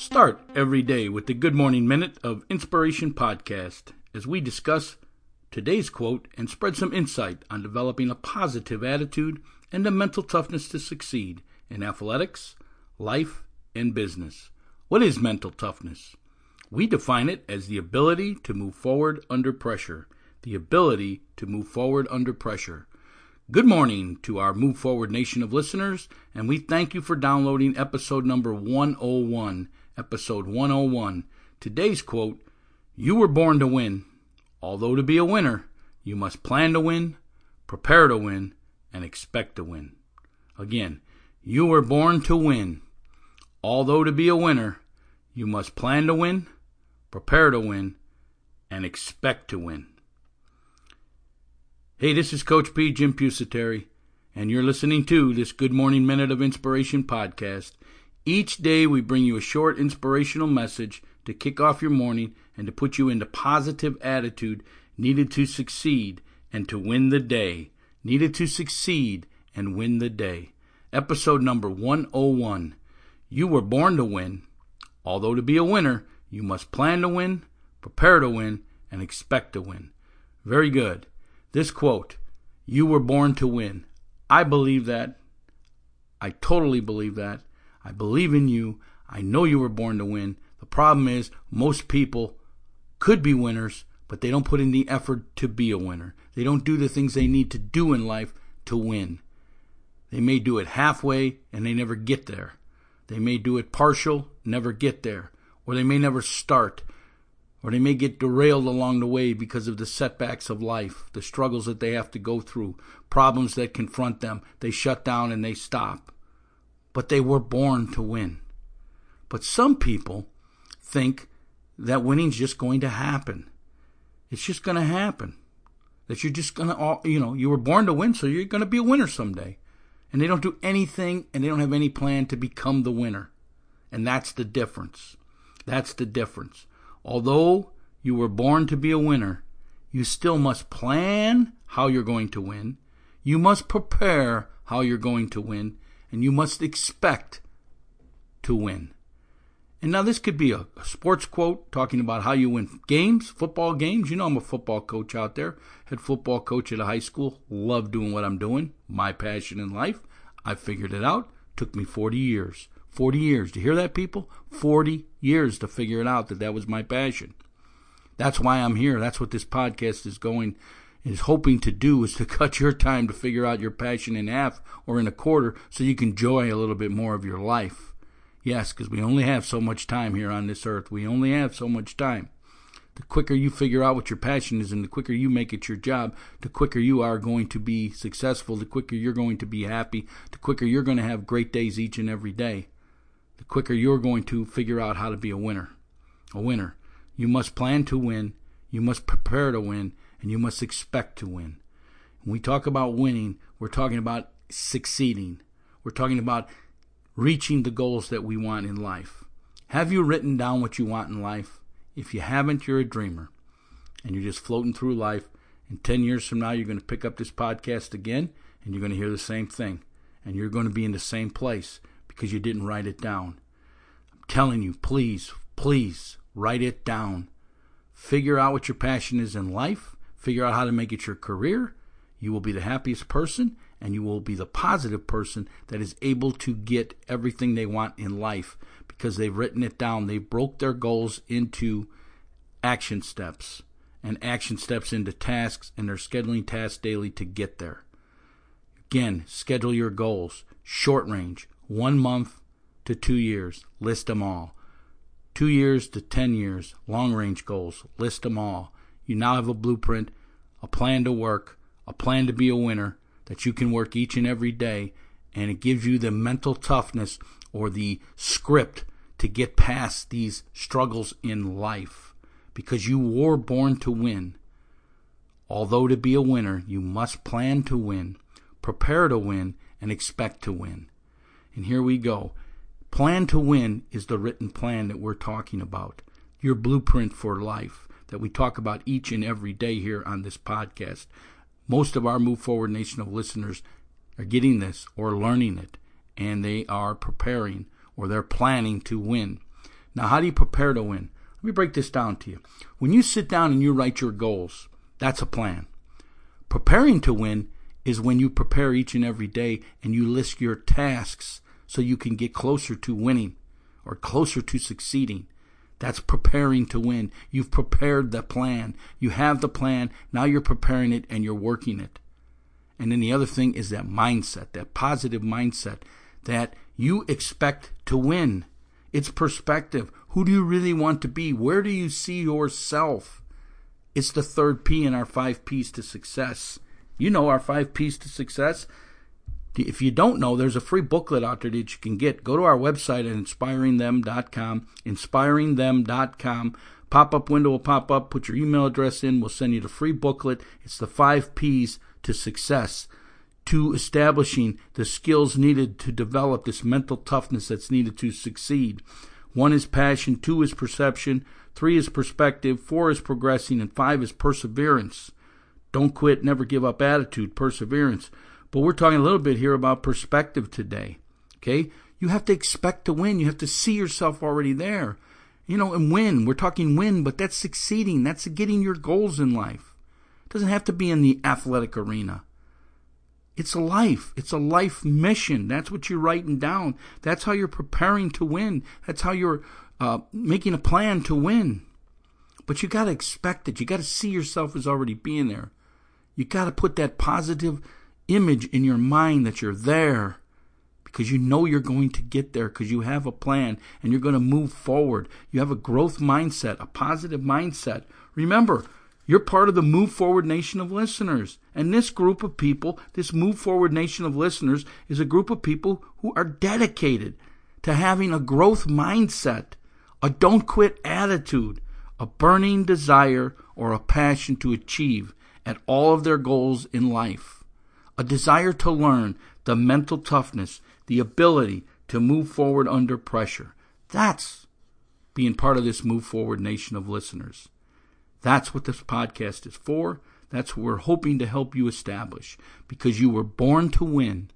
Start every day with the Good Morning Minute of Inspiration podcast as we discuss today's quote and spread some insight on developing a positive attitude and the mental toughness to succeed in athletics, life, and business. What is mental toughness? We define it as the ability to move forward under pressure. The ability to move forward under pressure. Good morning to our Move Forward Nation of listeners, and we thank you for downloading episode number 101. Episode 101. Today's quote You were born to win. Although to be a winner, you must plan to win, prepare to win, and expect to win. Again, you were born to win. Although to be a winner, you must plan to win, prepare to win, and expect to win. Hey, this is Coach P. Jim Pusateri, and you're listening to this Good Morning Minute of Inspiration podcast. Each day we bring you a short inspirational message to kick off your morning and to put you into positive attitude needed to succeed and to win the day. Needed to succeed and win the day. Episode number 101. You were born to win. Although to be a winner, you must plan to win, prepare to win, and expect to win. Very good. This quote, You were born to win. I believe that. I totally believe that. I believe in you. I know you were born to win. The problem is, most people could be winners, but they don't put in the effort to be a winner. They don't do the things they need to do in life to win. They may do it halfway and they never get there. They may do it partial, never get there. Or they may never start or they may get derailed along the way because of the setbacks of life, the struggles that they have to go through, problems that confront them. They shut down and they stop. But they were born to win. But some people think that winning's just going to happen. It's just going to happen. That you're just going to, you know, you were born to win, so you're going to be a winner someday. And they don't do anything and they don't have any plan to become the winner. And that's the difference. That's the difference. Although you were born to be a winner, you still must plan how you're going to win. You must prepare how you're going to win. And you must expect to win. And now this could be a, a, sports quote talking about how you win games, football games. You know I'm a football coach out there, head football coach at a high school. Love doing what I'm doing. My passion in life. I figured it out. Took me 40 years. 40 years. Do you hear that, people? 40 years to figure it out that that was my passion. That's why I'm here. That's what this podcast is going, is hoping to do, is to cut your time to figure out your passion in half or in a quarter so you can enjoy a little bit more of your life. Yes, because we only have so much time here on this earth. We only have so much time. The quicker you figure out what your passion is and the quicker you make it your job, the quicker you are going to be successful, the quicker you're going to be happy, the quicker you're going to have great days each and every day the quicker you're going to figure out how to be a winner. A winner. You must plan to win, you must prepare to win, and you must expect to win. When we talk about winning, we're talking about succeeding. We're talking about reaching the goals that we want in life. Have you written down what you want in life? If you haven't, you're a dreamer. And you're just floating through life. And 10 years from now, you're going to pick up this podcast again and you're going to hear the same thing. And you're going to be in the same place because you didn't write it down. I'm telling you, please, please write it down. Figure out what your passion is in life. Figure out how to make it your career. You will be the happiest person and you will be the positive person that is able to get everything they want in life because they've written it down. They've broke their goals into action steps and action steps into tasks and they're scheduling tasks daily to get there. Again, schedule your goals. Short range, one month to two years, list them all. Two years to 10 years, long range goals, list them all. You now have a blueprint, a plan to work, a plan to be a winner that you can work each and every day, and it gives you the mental toughness or the script to get past these struggles in life because you were born to win. Although to be a winner, you must plan to win, prepare to win, and expect to win. And here we go. Plan to win is the written plan that we're talking about. Your blueprint for life that we talk about each and every day here on this podcast. Most of our Move Forward Nation of listeners are getting this or learning it, and they are preparing or they're planning to win. Now, how do you prepare to win? Let me break this down to you. When you sit down and you write your goals, that's a plan. Preparing to win is when you prepare each and every day and you list your tasks so you can get closer to winning or closer to succeeding. That's preparing to win. You've prepared the plan. You have the plan. Now you're preparing it and you're working it. And then the other thing is that mindset, that positive mindset that you expect to win. It's perspective. Who do you really want to be? Where do you see yourself? It's the third P in our five P's to success. You know our five P's to success. If you don't know, there's a free booklet out there that you can get. Go to our website at inspiringthem.com, inspiringthem.com. Pop up window will pop up. Put your email address in. We'll send you the free booklet. It's the five P's to success, to establishing the skills needed to develop this mental toughness that's needed to succeed. One is passion, two is perception, three is perspective, four is progressing, and five is perseverance. Don't quit, never give up attitude, perseverance. But we're talking a little bit here about perspective today. Okay? You have to expect to win. You have to see yourself already there. You know, and win. We're talking win, but that's succeeding. That's getting your goals in life. It doesn't have to be in the athletic arena. It's a life. It's a life mission. That's what you're writing down. That's how you're preparing to win. That's how you're uh, making a plan to win. But you got to expect it. You got to see yourself as already being there. You got to put that positive image in your mind that you're there because you know you're going to get there because you have a plan and you're going to move forward. You have a growth mindset, a positive mindset. Remember, you're part of the Move Forward Nation of listeners. And this group of people, this Move Forward Nation of listeners, is a group of people who are dedicated to having a growth mindset, a don't quit attitude, a burning desire, or a passion to achieve at all of their goals in life a desire to learn, the mental toughness, the ability to move forward under pressure. That's being part of this Move Forward nation of listeners. That's what this podcast is for. That's what we're hoping to help you establish because you were born to win.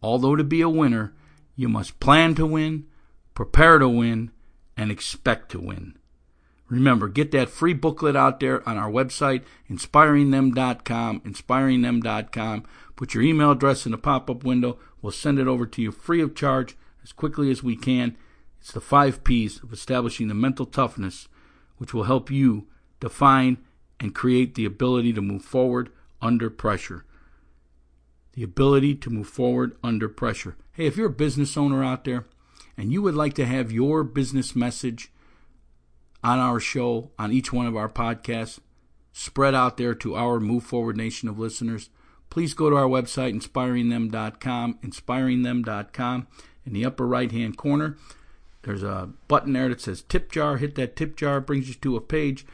Although to be a winner, you must plan to win, prepare to win, and expect to win. Remember, get that free booklet out there on our website, inspiringthem.com, inspiringthem.com. Put your email address in the pop up window. We'll send it over to you free of charge as quickly as we can. It's the five P's of establishing the mental toughness, which will help you define and create the ability to move forward under pressure. The ability to move forward under pressure. Hey, if you're a business owner out there and you would like to have your business message on our show, on each one of our podcasts, spread out there to our Move Forward Nation of listeners, please go to our website, inspiringthem.com, inspiringthem.com. In the upper right hand corner, there's a button there that says tip jar. Hit that tip jar, brings you to a page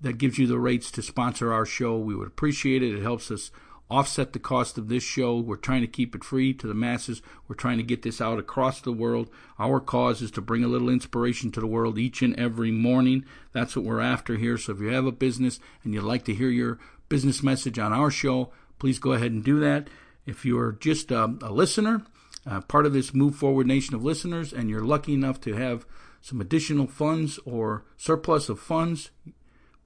that gives you the rates to sponsor our show. We would appreciate it. It helps us offset the cost of this show. We're trying to keep it free to the masses. We're trying to get this out across the world. Our cause is to bring a little inspiration to the world each and every morning. That's what we're after here. So if you have a business and you'd like to hear your business message on our show, please go ahead and do that. If you're just a, a listener, uh, part of this Move Forward Nation of listeners, and you're lucky enough to have some additional funds or surplus of funds,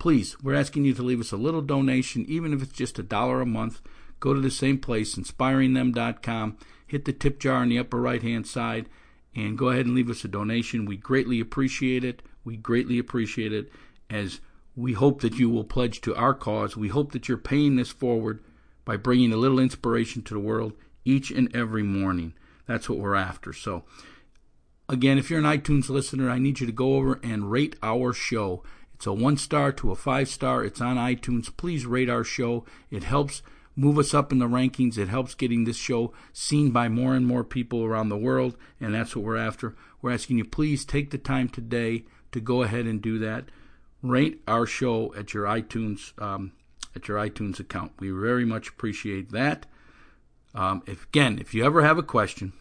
please, we're asking you to leave us a little donation, even if it's just a dollar a month. Go to the same place, inspiringthem.com, hit the tip jar on the upper right hand side, and go ahead and leave us a donation. We greatly appreciate it. We greatly appreciate it as we hope that you will pledge to our cause. We hope that you're paying this forward by bringing a little inspiration to the world each and every morning. That's what we're after. So, again, if you're an iTunes listener, I need you to go over and rate our show. It's a one star to a five star. It's on iTunes. Please rate our show. It helps move us up in the rankings. It helps getting this show seen by more and more people around the world, and that's what we're after. We're asking you please take the time today to go ahead and do that. Rate our show at your iTunes um, at your iTunes account. We very much appreciate that. Um, if, again, if you ever have a question,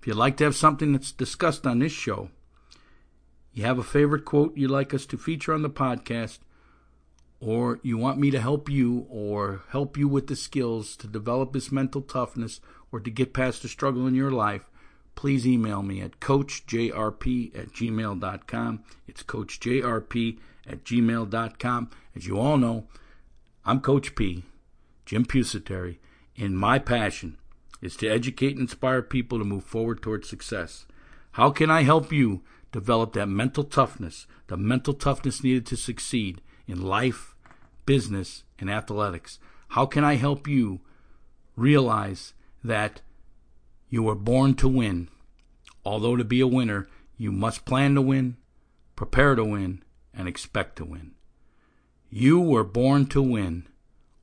if you'd like to have something that's discussed on this show, you have a favorite quote you'd like us to feature on the podcast, or you want me to help you or help you with the skills to develop this mental toughness or to get past the struggle in your life, please email me at coachjrp at gmail.com. It's coachjrp at gmail.com. As you all know, I'm Coach P, Jim Pusateri, and my passion is to educate and inspire people to move forward towards success. How can I help you develop that mental toughness, the mental toughness needed to succeed in life, business, and athletics? How can I help you realize that you were born to win? Although to be a winner, you must plan to win, prepare to win, and expect to win. You were born to win.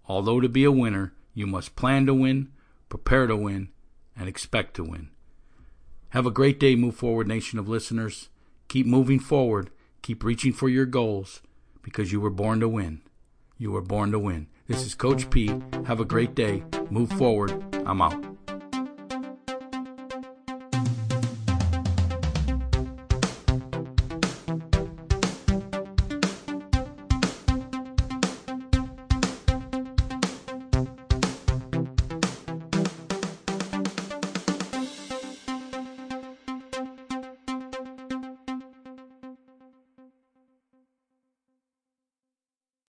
Although to be a winner, you must plan to win, prepare to win, and expect to win. Have a great day, Move Forward Nation of listeners. Keep moving forward. Keep reaching for your goals because you were born to win. You were born to win. This is Coach P. Have a great day. Move forward. I'm out.